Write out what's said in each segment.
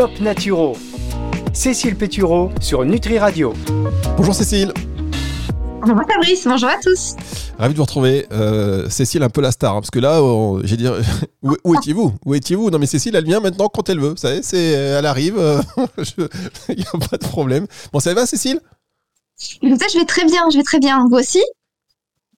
Top Naturo. Cécile Pétureau sur Nutri Radio. Bonjour Cécile. Bonjour Fabrice, bonjour à tous. Ravi de vous retrouver. Euh, Cécile, un peu la star, hein, parce que là, j'ai dit, où, où étiez-vous? Où étiez-vous? Non, mais Cécile, elle vient maintenant quand elle veut. Vous savez, c'est, elle arrive, il n'y a pas de problème. Bon, ça va, Cécile? Écoutez, je vais très bien, je vais très bien. Vous aussi?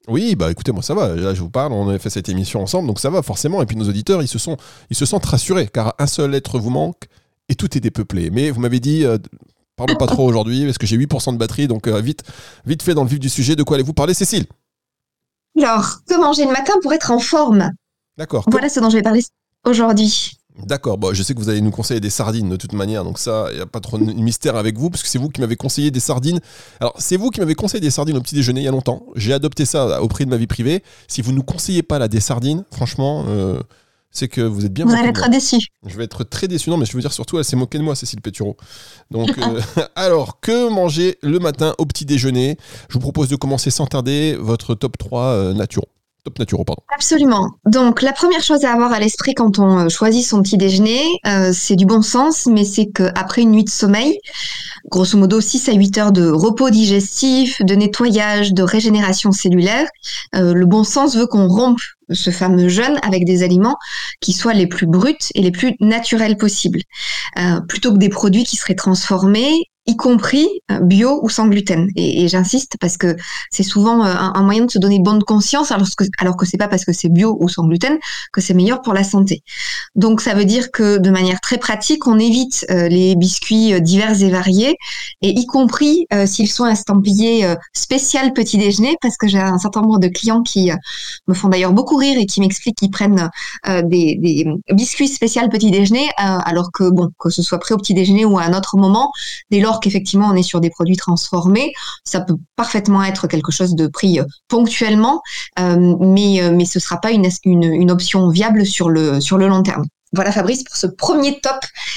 Oui, bah écoutez, moi ça va. Là, je vous parle, on a fait cette émission ensemble, donc ça va forcément. Et puis nos auditeurs, ils se sont, ils se sentent rassurés, car un seul être vous manque et tout est dépeuplé. Mais vous m'avez dit, euh, parlons pas trop aujourd'hui, parce que j'ai 8% de batterie, donc euh, vite, vite fait dans le vif du sujet. De quoi allez-vous parler, Cécile? Alors, que manger le matin pour être en forme? D'accord. Voilà ce dont je vais parler aujourd'hui. D'accord, bon, je sais que vous allez nous conseiller des sardines de toute manière, donc ça, il n'y a pas trop de mystère avec vous, parce que c'est vous qui m'avez conseillé des sardines. Alors, c'est vous qui m'avez conseillé des sardines au petit déjeuner il y a longtemps. J'ai adopté ça au prix de ma vie privée. Si vous ne nous conseillez pas là des sardines, franchement, euh, c'est que vous êtes bien. Vous allez être déçu. Je vais être très déçu. Non, mais je veux dire surtout, elle s'est moquée de moi, Cécile Pétureau. Donc, euh, alors, que manger le matin au petit déjeuner? Je vous propose de commencer sans tarder votre top 3 euh. Top Naturo, pardon. Absolument. Donc, la première chose à avoir à l'esprit quand on euh, choisit son petit déjeuner, euh, c'est du bon sens, mais c'est qu'après une nuit de sommeil, grosso modo 6 à 8 heures de repos digestif, de nettoyage, de régénération cellulaire, euh, le bon sens veut qu'on rompe ce fameux jeûne avec des aliments qui soient les plus bruts et les plus naturels possibles, plutôt que des produits qui seraient transformés y compris euh, bio ou sans gluten. Et, j'insiste parce que c'est souvent euh, un, moyen de se donner bonne conscience, alors que alors que c'est pas parce que c'est bio ou sans gluten que c'est meilleur pour la santé. Donc ça veut dire que de manière très pratique, on évite euh, les biscuits divers et variés, et y compris s'ils sont estampillés spécial petit déjeuner, parce que j'ai un certain nombre de clients qui me font d'ailleurs beaucoup et qui m'expliquent qu'ils prennent des, des, biscuits spécial petit déjeuner, alors que bon, que ce soit prêt au petit déjeuner ou à un autre moment, dès lors qu'effectivement on est sur des produits transformés, ça peut parfaitement être quelque chose de pris euh, ponctuellement, euh, mais, euh, mais ce ne sera pas une, une, option viable sur le, sur le long terme. Voilà Fabrice pour ce premier top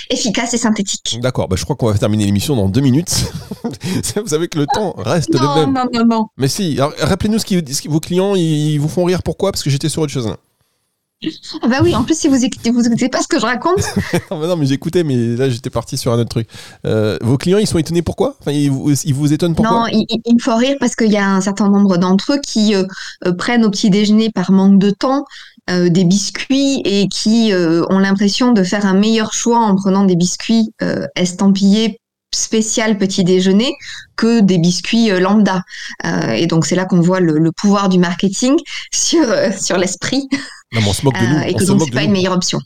efficace et synthétique. D'accord, bah je crois qu'on va terminer l'émission dans deux minutes. vous savez que le temps reste le même. Non, non, non. Mais si, rappelez-nous ce qui, vos clients, ils, vous font rire pourquoi? Parce que j'étais sur autre chose. Ah bah oui, en plus si vous écoutez, vous écoutez pas ce que je raconte. non mais j'écoutais, mais là j'étais parti sur un autre truc. Euh, vos clients ils sont étonnés pourquoi? Enfin ils vous, ils vous, étonnent pourquoi? Non, il, il, me faut rire parce qu'il y a un certain nombre d'entre eux qui euh, euh, prennent au petit déjeuner par manque de temps des biscuits et qui ont l'impression de faire un meilleur choix en prenant des biscuits estampillés spécial petit déjeuner que des biscuits lambda. et donc c'est là qu'on voit le, le, pouvoir du marketing sur, sur l'esprit non, on se moque de nous. Euh, et que donc c'est pas une meilleure option.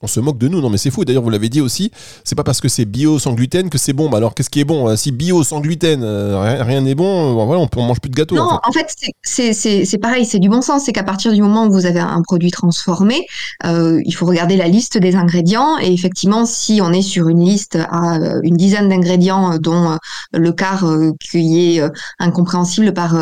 On, se moque de nous, non mais c'est fou. D'ailleurs, vous l'avez dit aussi, c'est pas parce que c'est bio sans gluten que c'est bon. alors, qu'est-ce qui est bon? Si bio sans gluten, euh, rien n'est bon, euh, voilà, on, mange plus de gâteau. Non, en fait, c'est pareil, c'est du bon sens. C'est qu'à partir du moment où vous avez un produit transformé, il faut regarder la liste des ingrédients. Et effectivement, si on est sur une liste à une dizaine d'ingrédients, dont le quart qui est incompréhensible par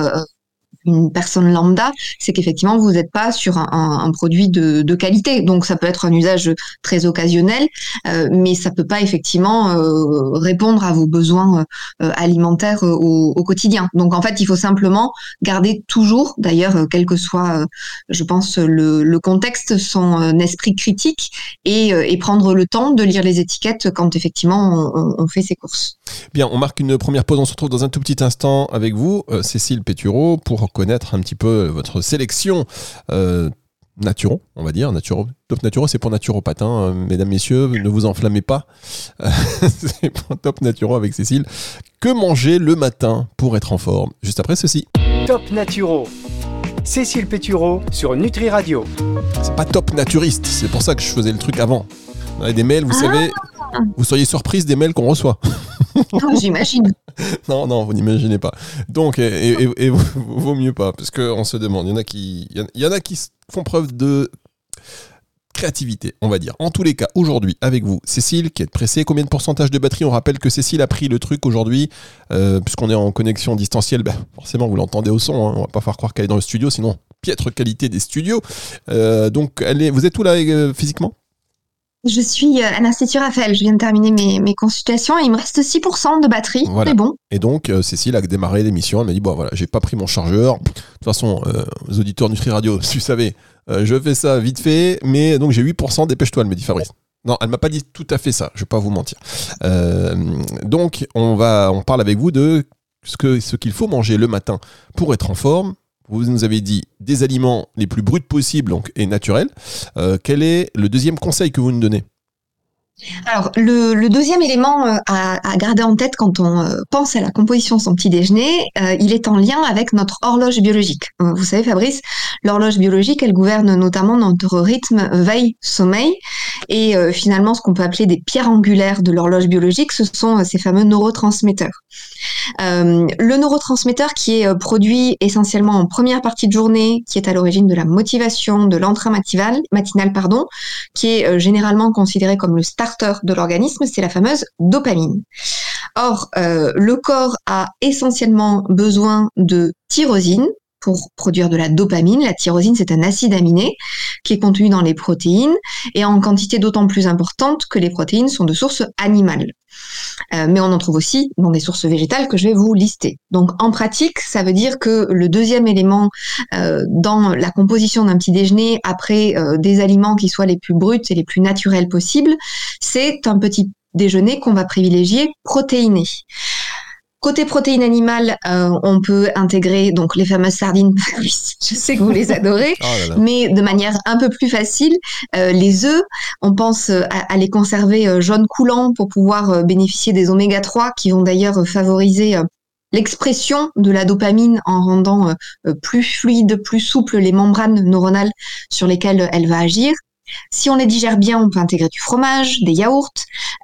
une personne lambda, c'est qu'effectivement vous n'êtes pas sur un, produit de, qualité. Donc ça peut être un usage très occasionnel, euh, mais ça peut pas effectivement euh, répondre à vos besoins euh, alimentaires au, quotidien. Donc en fait, il faut simplement garder toujours, d'ailleurs, quel que soit, je pense, le, contexte, son esprit critique et, prendre le temps de lire les étiquettes quand effectivement on, fait ses courses. Bien, on marque une première pause. On se retrouve dans un tout petit instant avec vous, Cécile Pétureau, pour connaître un petit peu votre sélection euh, naturo, on va dire. Naturo, top naturo, c'est pour naturopathe. Hein, mesdames, messieurs, ne vous enflammez pas. c'est pour top naturo avec Cécile. Que manger le matin pour être en forme? Juste après ceci. Top naturo. Cécile Pétureau sur Nutri Radio. C'est pas top naturiste, c'est pour ça que je faisais le truc avant. On a des mails, vous savez, ah. Vous seriez surprise des mails qu'on reçoit. J'imagine. non, non, vous n'imaginez pas. Donc, et, vaut mieux pas, parce qu'on se demande. Il y en a qui, il y en a qui font preuve de créativité, on va dire. En tous les cas, aujourd'hui, avec vous, Cécile, qui est pressée, combien de pourcentage de batterie? On rappelle que Cécile a pris le truc aujourd'hui, euh, puisqu'on est en connexion distancielle, ben, forcément, vous l'entendez au son, hein, on va pas faire croire qu'elle est dans le studio, sinon, piètre qualité des studios. Euh, donc, elle est, vous êtes où là euh, physiquement? Je suis euh, à l'Institut Raphaël. Je viens de terminer mes, consultations et il me reste 6% de batterie. C'est bon. Et donc, euh, Cécile a démarré l'émission. Elle m'a dit Bon, voilà, j'ai pas pris mon chargeur. De toute façon, euh, aux auditeurs Nutri Radio, vous savez, je fais ça vite fait. Mais donc, j'ai 8%. Dépêche-toi, elle me dit Fabrice. Non, elle m'a pas dit tout à fait ça. Je vais pas vous mentir. Euh, donc, on va, on parle avec vous de ce que ce qu'il faut manger le matin pour être en forme. Vous nous avez dit des aliments les plus bruts possibles donc, et naturels. Euh, quel est le deuxième conseil que vous nous donnez? Alors, le, deuxième élément euh, à, à, garder en tête quand on euh, pense à la composition de son petit déjeuner, euh, il est en lien avec notre horloge biologique. Vous savez, Fabrice, l'horloge biologique, elle gouverne notamment notre rythme veille-sommeil. Et finalement, ce qu'on peut appeler des pierres angulaires de l'horloge biologique, ce sont ces fameux neurotransmetteurs. le neurotransmetteur qui est produit essentiellement en première partie de journée, qui est à l'origine de la motivation, de l'entrain matinal, matinal, pardon, qui est généralement considéré comme le stade de l'organisme, c'est la fameuse dopamine. Or, euh, le corps a essentiellement besoin de tyrosine pour produire de la dopamine. La tyrosine, c'est un acide aminé qui est contenu dans les protéines et en quantité d'autant plus importante que les protéines sont de source animale. Euh, mais on en trouve aussi dans des sources végétales que je vais vous lister. Donc en pratique, ça veut dire que le deuxième élément euh, dans la composition d'un petit déjeuner après euh, des aliments qui soient les plus bruts et les plus naturels possibles, c'est un petit déjeuner qu'on va privilégier protéiné. Côté protéines animales, euh, on peut intégrer donc les fameuses sardines. je sais que vous les adorez, oh mais de manière un peu plus facile. Euh, les œufs, on pense euh, à, les conserver jaunes coulants pour pouvoir bénéficier des oméga 3 qui vont d'ailleurs favoriser l'expression de la dopamine en rendant plus fluide, plus souple les membranes neuronales sur lesquelles elle va agir. Si on les digère bien, on peut intégrer du fromage, des yaourts,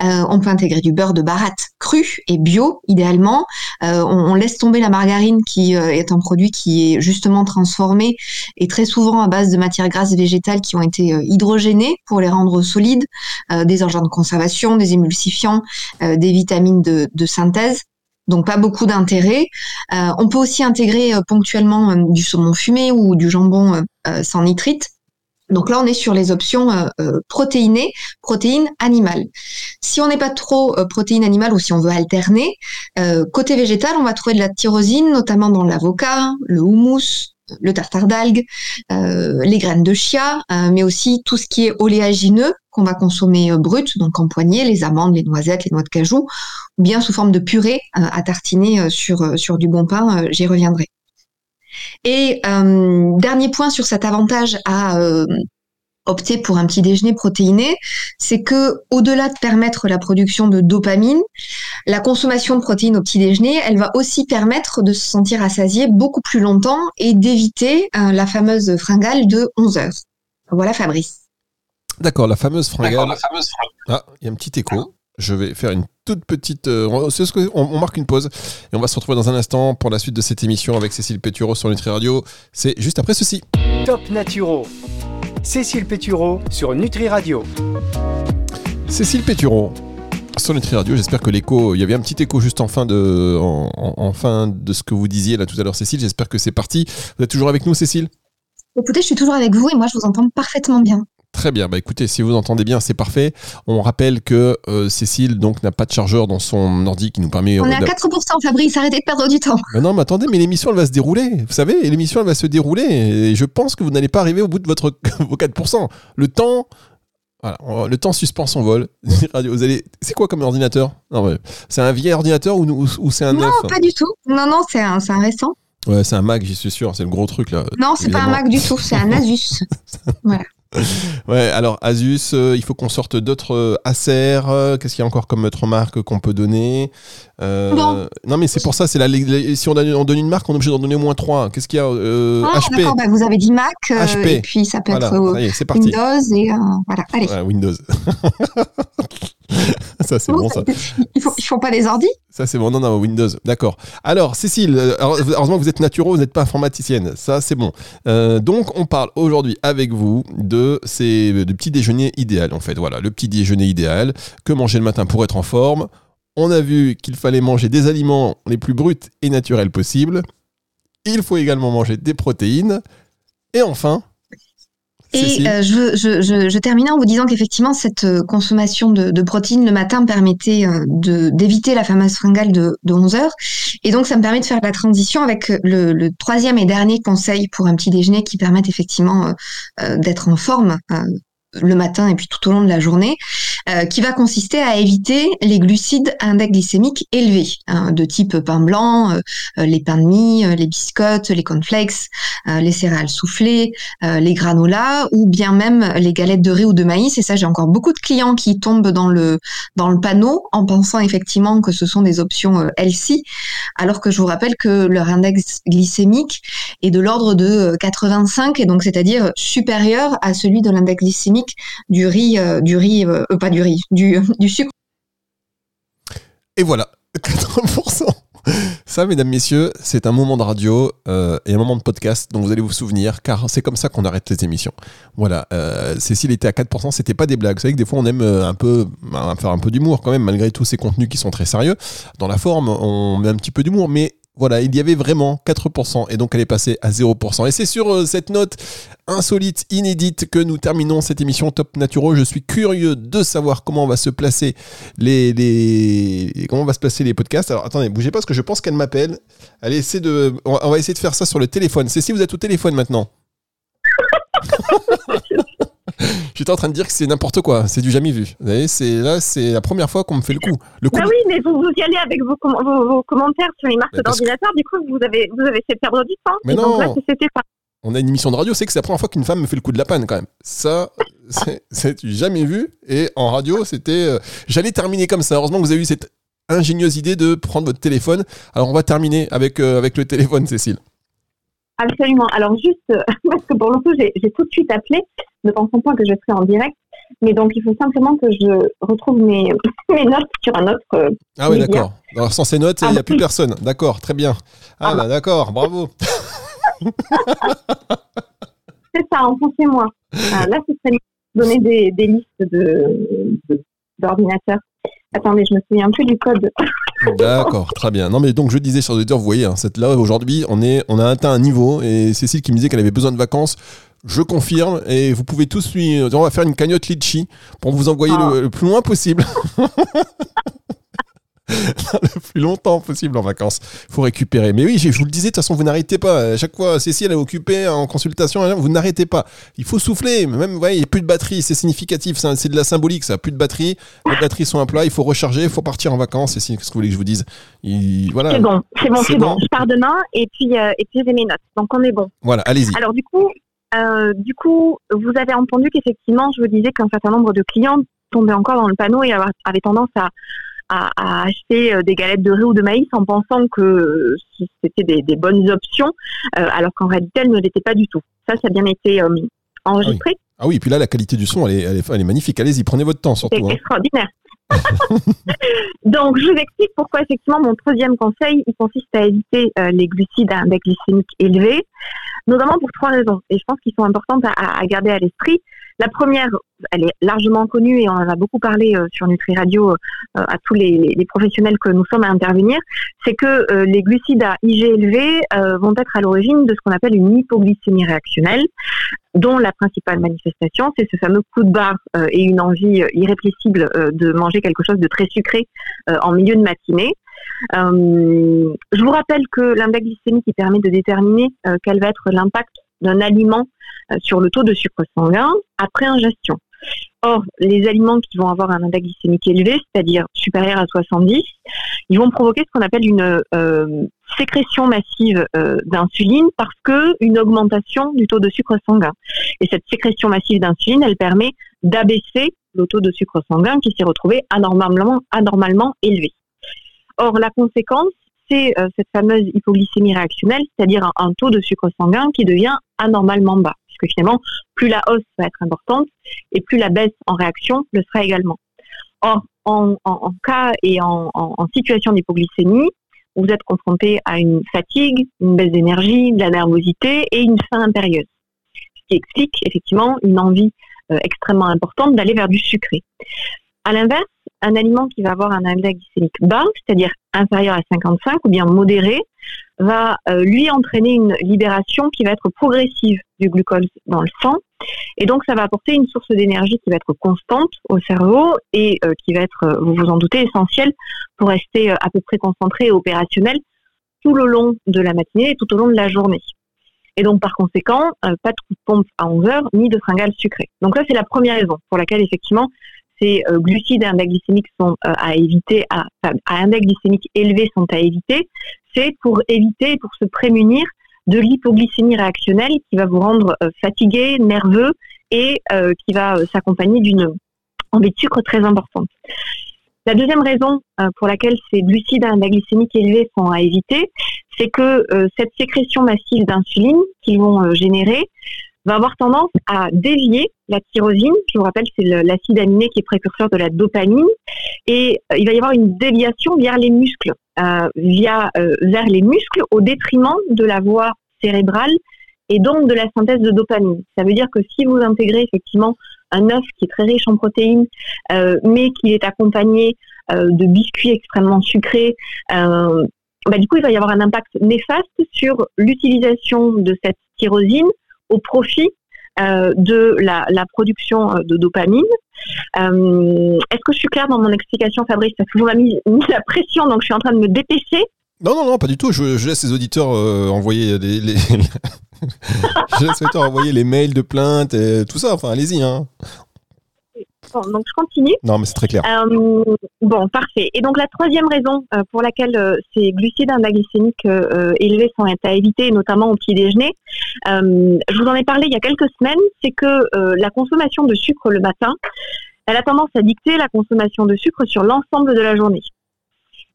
euh, on peut intégrer du beurre de baratte cru et bio, idéalement. Euh, on, laisse tomber la margarine qui euh, est un produit qui est justement transformé et très souvent à base de matières grasses végétales qui ont été hydrogénées pour les rendre solides, des agents de conservation, des émulsifiants, des vitamines de, de synthèse donc pas beaucoup d'intérêt. on peut aussi intégrer ponctuellement du saumon fumé ou du jambon sans nitrite. Donc là, on est sur les options euh, euh, protéinées, protéines animales. Si on n'est pas trop euh, protéines animales ou si on veut alterner, côté végétal, on va trouver de la tyrosine, notamment dans l'avocat, le houmous, le tartare d'algues, les graines de chia, mais aussi tout ce qui est oléagineux qu'on va consommer brut, donc en poignée, les amandes, les noisettes, les noix de cajou, ou bien sous forme de purée à tartiner sur, sur du bon pain, j'y reviendrai. Et euh, dernier point sur cet avantage à euh, opter pour un petit déjeuner protéiné, c'est que au-delà de permettre la production de dopamine, la consommation de protéines au petit déjeuner, elle va aussi permettre de se sentir assasié beaucoup plus longtemps et d'éviter euh, la fameuse fringale de 11 heures. Voilà Fabrice. D'accord, la fameuse fringale. Ah, il y a un petit écho. Je vais faire une toute petite. Euh, on, marque une pause et on va se retrouver dans un instant pour la suite de cette émission avec Cécile Pétureau sur Nutri Radio. C'est juste après ceci. Top Naturo. Cécile Pétureau sur Nutri Radio. Cécile Pétureau sur Nutri Radio. J'espère que l'écho, il y avait un petit écho juste en fin de, en fin de ce que vous disiez là tout à l'heure, Cécile. J'espère que c'est parti. Vous êtes toujours avec nous, Cécile? Écoutez, je suis toujours avec vous et moi je vous entends parfaitement bien. Très bien, bah écoutez, si vous entendez bien, c'est parfait. On rappelle que euh, Cécile donc n'a pas de chargeur dans son ordi qui nous permet. On est à 4%, Fabrice, arrêtez de perdre du temps. Mais non, mais attendez, mais l'émission elle va se dérouler. Vous savez, l'émission elle va se dérouler et je pense que vous n'allez pas arriver au bout de votre vos 4%. Le temps, voilà, le temps suspend son vol. Vous allez, c'est quoi comme ordinateur? C'est un vieil ordinateur ou, ou, c'est un neuf? Non, pas du tout. Non, non, c'est un, un récent. Ouais, c'est un Mac, j'y suis sûr, c'est le gros truc là. Non, c'est pas un Mac du tout, c'est un Asus. voilà. Ouais, alors Asus, euh, il faut qu'on sorte d'autres euh, Acer. Euh, qu'est-ce qu'il y a encore comme autre marque qu'on peut donner? Non. non. mais c'est pour ça, c'est la, si on, donne une marque, on est obligé d'en donner au moins trois. Qu'est-ce qu'il y a ah, HP. Bah, vous avez dit Mac, HP. et puis ça peut être Windows et voilà. Allez. Windows. ça, c'est bon, ça. Ils font, font pas des ordi? Ça, c'est bon. Non, non, Windows. D'accord. Alors, Cécile, euh, heureusement vous êtes naturo, vous n'êtes pas informaticienne. Ça, c'est bon. Euh, donc, on parle aujourd'hui avec vous de ces de petits déjeuners idéal, en fait. Voilà, le petit déjeuner idéal. Que manger le matin pour être en forme? On a vu qu'il fallait manger des aliments les plus bruts et naturels possibles. Il faut également manger des protéines. Et enfin, et euh, je, je, je, je, terminais en vous disant qu'effectivement, cette euh, consommation de, de, protéines le matin permettait euh, d'éviter la fameuse fringale de, de 11 heures. Et donc, ça me permet de faire la transition avec le, le troisième et dernier conseil pour un petit déjeuner qui permet effectivement d'être en forme le matin et puis tout au long de la journée. Qui va consister à éviter les glucides à index glycémique élevé, hein, de type pain blanc, les pains de mie, les biscottes, les cornflakes, les céréales soufflées, les granolas ou bien même les galettes de riz ou de maïs. Et ça, j'ai encore beaucoup de clients qui tombent dans le dans le panneau en pensant effectivement que ce sont des options healthy, alors que je vous rappelle que leur index glycémique est de l'ordre de 85 et donc c'est-à-dire supérieur à celui de l'index glycémique du riz, euh, du riz, euh, euh, du riz, du, sucre. Et voilà, 80%. Ça, mesdames, messieurs, c'est un moment de radio et un moment de podcast dont vous allez vous souvenir, car c'est comme ça qu'on arrête les émissions. Voilà, Cécile était à 4%, c'était pas des blagues. Vous savez que des fois, on aime un peu faire un peu d'humour quand même, malgré tous ces contenus qui sont très sérieux. Dans la forme, on met un petit peu d'humour, mais voilà, il y avait vraiment 4% et donc elle est passée à 0%. Et c'est sur euh, cette note insolite, inédite que nous terminons cette émission Top Naturo. Je suis curieux de savoir comment on va se placer les, comment va se placer les podcasts. Alors attendez, bougez pas parce que je pense qu'elle m'appelle. Allez, essayer de on va essayer de faire ça sur le téléphone. C'est si vous êtes au téléphone maintenant. J'étais en train de dire que c'est n'importe quoi, c'est du jamais vu. Vous voyez, c'est là, c'est la première fois qu'on me fait le coup. Le coup bah oui, mais vous, vous y allez avec vos, vos, commentaires sur les marques d'ordinateur, du coup, vous avez, vous avez fait perdre du temps. Mais non. c'était pas. On a une émission de radio, c'est que c'est la première fois qu'une femme me fait le coup de la panne quand même. Ça, c'est jamais vu. Et en radio, c'était. Euh, j'allais terminer comme ça. Heureusement que vous avez eu cette ingénieuse idée de prendre votre téléphone. Alors on va terminer avec, euh, avec le téléphone, Cécile. Absolument. Alors juste, parce que pour le coup, j'ai tout de suite appelé, ne pensant pas que je serais en direct. Mais donc, il faut simplement que je retrouve mes, mes notes sur un autre. Euh, ah oui, d'accord. Alors, sans ces notes, il n'y a plus personne. D'accord, très bien. Ah, ah. bah, d'accord, bravo. C'est ça, enfoncez-moi. Ah, là, ce serait donner des, des listes d'ordinateurs. De, Attendez, je me souviens plus du code. D'accord, très bien. Non, mais donc je disais sur Twitter, vous voyez, hein, cette là aujourd'hui, on est, on a atteint un niveau et Cécile qui me disait qu'elle avait besoin de vacances. Je confirme et vous pouvez tous lui. On va faire une cagnotte litchi pour vous envoyer le, ah. le, plus loin possible. le plus longtemps possible en vacances. Il faut récupérer. Mais oui, je vous le disais, de toute façon, vous n'arrêtez pas. À chaque fois, Cécile est occupée en consultation, vous n'arrêtez pas. Il faut souffler. Même, il n'y a plus de batterie. C'est significatif. C'est de la symbolique, ça. Plus de batterie. Les batteries sont à plat. Il faut recharger. Il faut partir en vacances. Cécile, qu'est-ce que vous voulez que je vous dise? Voilà. C'est bon, c'est bon, c'est bon. Je pars demain et puis, euh, et puis j'ai mes notes. Donc on est bon. Voilà, allez-y. Alors du coup, euh, du coup, vous avez entendu qu'effectivement, je vous disais qu'un certain nombre de clients tombaient encore dans le panneau et avaient tendance à à, acheter euh, des galettes de riz ou de maïs en pensant que c'était des, bonnes options, euh, alors qu'en réalité, elles ne l'étaient pas du tout. Ça, ça a bien été euh, enregistré. Ah oui. et puis là, la qualité du son, elle est, elle est, magnifique. Allez-y, prenez votre temps surtout. C'est hein. extraordinaire. Donc, je vous explique pourquoi, effectivement, mon troisième conseil, il consiste à éviter les glucides à index glycémique élevé, notamment pour trois raisons. Et je pense qu'ils sont importantes à garder à l'esprit. La première, elle est largement connue et on en a beaucoup parlé euh, sur Nutri Radio euh, à tous les, professionnels que nous sommes à intervenir, c'est que euh, les glucides à IG élevé vont être à l'origine de ce qu'on appelle une hypoglycémie réactionnelle, dont la principale manifestation, c'est ce fameux coup de barre et une envie irrépressible de manger quelque chose de très sucré en milieu de matinée. Je vous rappelle que l'index glycémique qui permet de déterminer quel va être l'impact d'un aliment euh, sur le taux de sucre sanguin après ingestion. Or, les aliments qui vont avoir un index glycémique élevé, c'est-à-dire supérieur à 70, ils vont provoquer ce qu'on appelle une euh, sécrétion massive euh, d'insuline parce que une augmentation du taux de sucre sanguin. Et cette sécrétion massive d'insuline, elle permet d'abaisser le taux de sucre sanguin qui s'est retrouvé anormalement élevé. Or, la conséquence, c'est cette fameuse hypoglycémie réactionnelle, c'est-à-dire un, taux de sucre sanguin qui devient anormalement bas que finalement, plus la hausse va être importante et plus la baisse en réaction le sera également. Or, en, cas et en, situation d'hypoglycémie, vous êtes confronté à une fatigue, une baisse d'énergie, de la nervosité et une faim impérieuse. Ce qui explique effectivement une envie euh, extrêmement importante d'aller vers du sucré. À l'inverse, un aliment qui va avoir un index glycémique bas, c'est-à-dire inférieur à 55 ou bien modéré, va euh, lui entraîner une libération qui va être progressive du glucose dans le sang. Et donc, ça va apporter une source d'énergie qui va être constante au cerveau et euh, qui va être, euh, vous vous en doutez, essentielle pour rester à peu près concentré et opérationnel tout le long de la matinée et tout au long de la journée. Et donc, par conséquent, pas de coup de pompe à 11 heures, ni de fringales sucrées. Donc, ça, c'est la première raison pour laquelle, effectivement, ces glucides à index glycémique sont à éviter, à, index glycémique élevé sont à éviter, c'est pour éviter, pour se prémunir de l'hypoglycémie réactionnelle qui va vous rendre fatigué, nerveux et qui va s'accompagner d'une envie de sucre très importante. La deuxième raison euh, pour laquelle ces glucides à index glycémique élevé sont à éviter, c'est que euh, cette sécrétion massive d'insuline qu'ils vont euh, générer va avoir tendance à dévier la tyrosine. Je vous rappelle, c'est l'acide aminé qui est précurseur de la dopamine. Et il va y avoir une déviation vers les muscles, via, vers les muscles au détriment de la voie cérébrale et donc de la synthèse de dopamine. Ça veut dire que si vous intégrez effectivement un œuf qui est très riche en protéines, euh, mais qui est accompagné euh, de biscuits extrêmement sucrés, euh, bah, du coup, il va y avoir un impact néfaste sur l'utilisation de cette tyrosine au profit de la, production de dopamine. Est-ce que je suis claire dans mon explication, Fabrice? Parce que vous m'avez mis, la pression, donc je suis en train de me dépêcher. Non, non, non, pas du tout. Je, laisse les auditeurs envoyer les, je souhaite envoyer les mails de plainte et tout ça. Enfin, allez-y. Hein. Donc je continue. Non, mais c'est très clair. Euh, bon, parfait. Et donc la troisième raison euh, pour laquelle euh, ces glucides indaglycémiques élevés sont à éviter, notamment au petit déjeuner, je vous en ai parlé il y a quelques semaines, c'est que la consommation de sucre le matin, elle a tendance à dicter la consommation de sucre sur l'ensemble de la journée.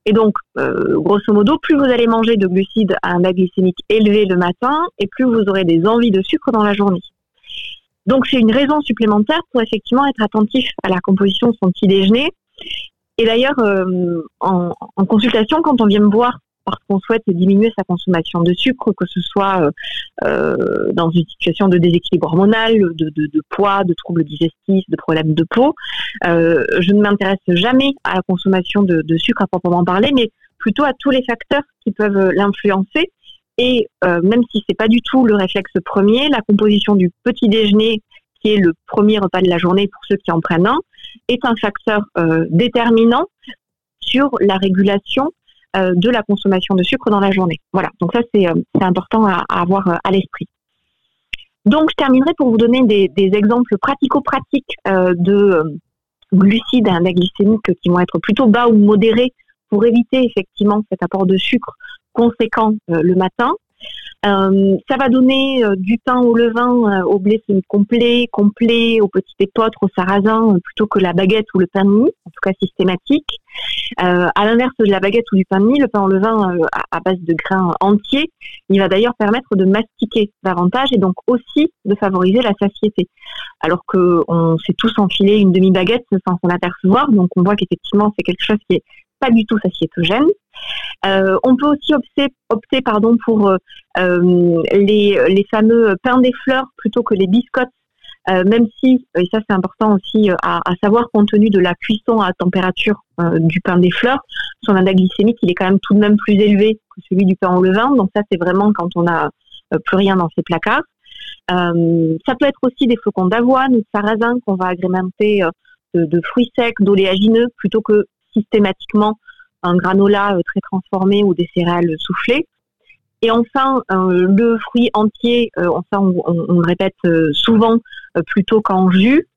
Et donc, euh, grosso modo, plus vous allez manger de glucides à un glycémique élevé le matin, et plus vous aurez des envies de sucre dans la journée. Donc, c'est une raison supplémentaire pour effectivement être attentif à la composition de son petit déjeuner. Et d'ailleurs, euh, en, consultation, quand on vient me voir parce qu'on souhaite diminuer sa consommation de sucre, que ce soit euh, euh, dans une situation de déséquilibre hormonal, de, poids, de troubles digestifs, de problèmes de peau. Je ne m'intéresse jamais à la consommation de, sucre à proprement parler, mais plutôt à tous les facteurs qui peuvent l'influencer. Et même si c'est pas du tout le réflexe premier, la composition du petit déjeuner, qui est le premier repas de la journée pour ceux qui en prennent un, est un facteur déterminant sur la régulation euh, de la consommation de sucre dans la journée. Voilà, donc ça c'est euh, important à, avoir euh, à l'esprit. Donc je terminerai pour vous donner des, exemples pratico-pratiques de glucides à index qui vont être plutôt bas ou modérés pour éviter effectivement cet apport de sucre conséquent le matin. Euh, ça va donner euh, du pain au levain, euh, au blé complet, complet, au petit épeautre, au sarrasin, plutôt que la baguette ou le pain de mie, en tout cas systématique. à l'inverse de la baguette ou du pain de mie, le pain au levain à, base de grains entiers, il va d'ailleurs permettre de mastiquer davantage et donc aussi de favoriser la satiété. Alors qu'on s'est tous enfilé une demi-baguette sans s'en apercevoir, donc on voit qu'effectivement c'est quelque chose qui est du tout satiétogène. Euh, on peut aussi opter, pour euh, euh, les, fameux pains des fleurs plutôt que les biscottes, même si, et ça c'est important aussi à, savoir, compte tenu de la cuisson à température du pain des fleurs, son index glycémique il est quand même tout de même plus élevé que celui du pain au levain. Donc ça c'est vraiment quand on n'a plus rien dans ses placards. ça peut être aussi des flocons d'avoine ou de sarrasin qu'on va agrémenter de, fruits secs, d'oléagineux, plutôt que systématiquement un granola euh, très transformé ou des céréales soufflées. Et enfin, euh, le fruit entier, euh, enfin, on, le répète souvent plutôt qu'en jus,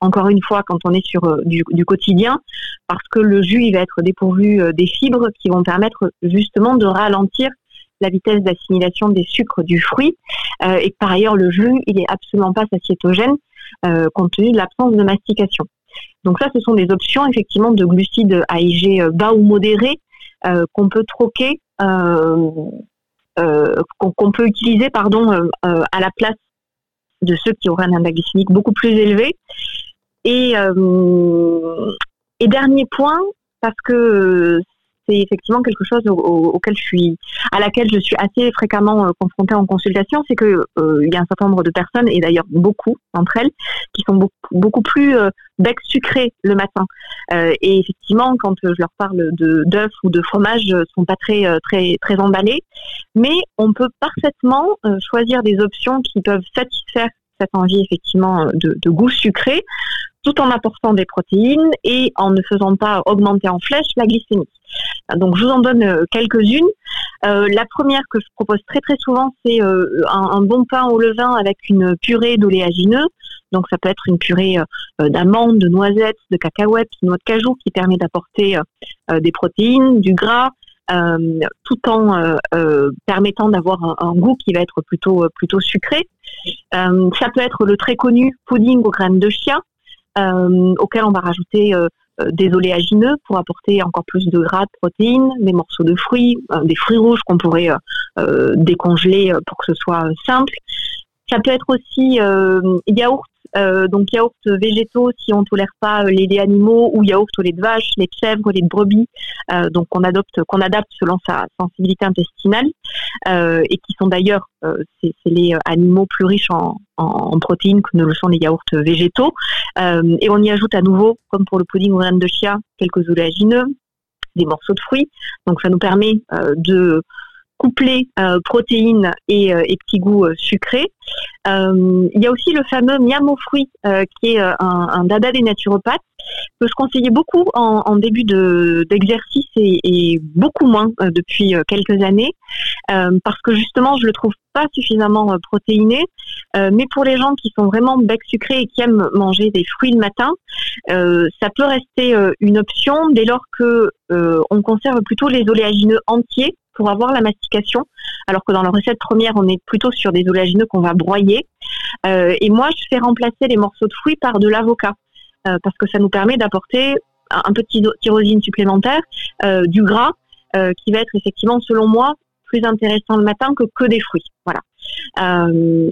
encore une fois quand on est sur du, quotidien, parce que le jus il va être dépourvu des fibres qui vont permettre justement de ralentir la vitesse d'assimilation des sucres du fruit. et par ailleurs, le jus, il est absolument pas satiétogène compte tenu de l'absence de mastication. Donc ça, ce sont des options effectivement de glucides à IG euh, bas ou modérés euh, qu'on peut troquer, euh, qu'on peut utiliser pardon à la place de ceux qui auraient un index glycémique beaucoup plus élevé. Et, et dernier point, parce que c'est effectivement quelque chose à laquelle je suis assez fréquemment euh, confrontée en consultation, c'est que euh, il y a un certain nombre de personnes et d'ailleurs beaucoup d'entre elles qui sont beaucoup, plus euh, bec sucré le matin. et effectivement, quand je leur parle de d'œufs ou de fromage, sont pas très très très emballés, mais on peut parfaitement choisir des options qui peuvent satisfaire cette envie effectivement de goût sucré tout en apportant des protéines et en ne faisant pas augmenter en flèche la glycémie. Donc je vous en donne euh, quelques-unes. la première que je propose très très souvent, c'est un, un, bon pain au levain avec une purée d'oléagineux. Donc ça peut être une purée d'amandes, de noisettes, de cacahuètes, de noix de cajou qui permet d'apporter des protéines, du gras, euh, tout en euh, permettant d'avoir un, goût qui va être plutôt plutôt sucré. ça peut être le très connu pudding aux graines de chia, auquel on va rajouter des oléagineux pour apporter encore plus de gras, de protéines, des morceaux de fruits, des fruits rouges qu'on pourrait décongeler pour que ce soit simple. Ça peut être aussi yaourt euh, donc yaourt végétaux si on tolère pas euh, les laits animaux ou yaourt au lait de vache, les de chèvre, les de brebis, euh, donc qu'on adopte, qu'on adapte selon sa sensibilité intestinale et qui sont d'ailleurs c'est les animaux plus riches en, en, protéines que ne le sont les yaourts végétaux. et on y ajoute à nouveau, comme pour le pudding aux graines de chia, quelques oléagineux, des morceaux de fruits. Donc ça nous permet de coupler euh, protéines et, euh, et petits goûts euh, sucrés. il y a aussi le fameux miam aux fruits, qui est un, un, dada des naturopathes, que je conseillais beaucoup en, en début d'exercice et, et, beaucoup moins depuis quelques années, parce que justement, je le trouve pas suffisamment protéiné. mais pour les gens qui sont vraiment bec sucré et qui aiment manger des fruits le matin, ça peut rester une option dès lors que on conserve plutôt les oléagineux entiers pour avoir la mastication, alors que dans la recette première, on est plutôt sur des oléagineux qu'on va broyer. Euh, et moi, je fais remplacer les morceaux de fruits par de l'avocat, euh, parce que ça nous permet d'apporter un petit tyrosine supplémentaire, euh, du gras, qui va être effectivement, selon moi, plus intéressant le matin que que des fruits. Voilà.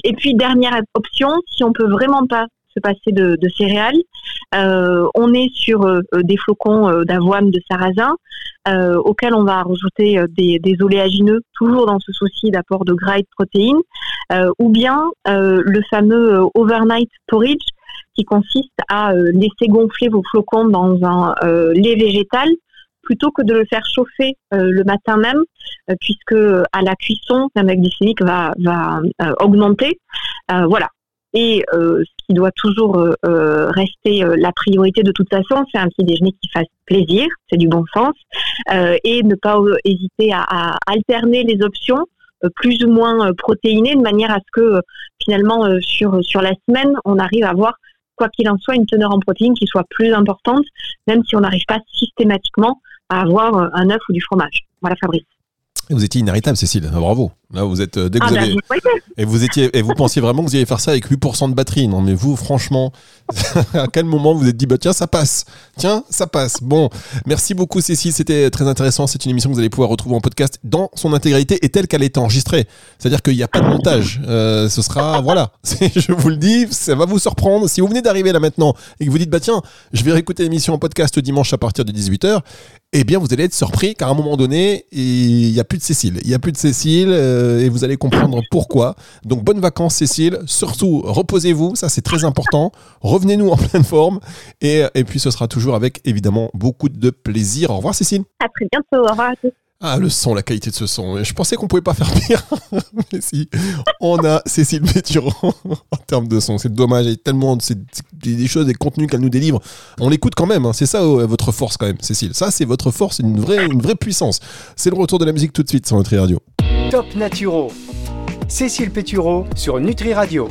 et puis dernière option, si on peut vraiment pas se passer de, céréales. Euh, on est sur euh, des flocons euh, d'avoine de sarrasin auxquels on va rajouter des, oléagineux, toujours dans ce souci d'apport de gras et de protéines, ou bien le fameux overnight porridge qui consiste à laisser gonfler vos flocons dans un lait végétal plutôt que de le faire chauffer le matin même, puisque à la cuisson, l'index glycémique va, va augmenter. voilà, et qui doit toujours euh, euh, rester la priorité de toute façon, c'est un petit déjeuner qui fasse plaisir, c'est du bon sens, et ne pas hésiter à, à, alterner les options plus ou moins protéinées de manière à ce que finalement sur sur la semaine on arrive à avoir quoi qu'il en soit une teneur en protéines qui soit plus importante, même si on n'arrive pas systématiquement à avoir un œuf ou du fromage. Voilà Fabrice. Vous étiez inarrêtable, Cécile. Bravo. Là, vous êtes euh, dès que vous ah, avez... et vous étiez et vous pensiez vraiment que vous alliez faire ça avec 8% de batterie. Non, mais vous, franchement, à quel moment vous vous êtes dit bah tiens ça passe, tiens ça passe. Bon, merci beaucoup Cécile, c'était très intéressant. C'est une émission que vous allez pouvoir retrouver en podcast dans son intégralité et telle qu'elle est enregistrée. C'est-à-dire qu'il n'y a pas de montage. Euh, ce sera voilà. Je vous le dis, ça va vous surprendre. Si vous venez d'arriver là maintenant et que vous dites bah tiens, je vais réécouter l'émission en podcast dimanche à partir de 18h eh bien, vous allez être surpris car à un moment donné, il n'y a plus de Cécile. Il n'y a plus de Cécile euh, et vous allez comprendre pourquoi. Donc, bonnes vacances, Cécile. Surtout, reposez-vous. Ça, c'est très important. Revenez-nous en pleine forme. Et, et puis, ce sera toujours avec, évidemment, beaucoup de plaisir. Au revoir, Cécile. À très bientôt. Au revoir à tous. Ah, le son, la qualité de ce son. Je pensais qu'on pouvait pas faire pire. Mais si, on a Cécile Péturon en termes de son. C'est dommage. Il y a tellement des choses, des contenus qu'elle nous délivre. On l'écoute quand même. Hein. C'est ça euh, votre force quand même, Cécile. Ça, c'est votre force, une vraie, une vraie puissance. C'est le retour de la musique tout de suite sur Nutri Radio. Top Naturo. Cécile Pétureau sur Nutri Radio.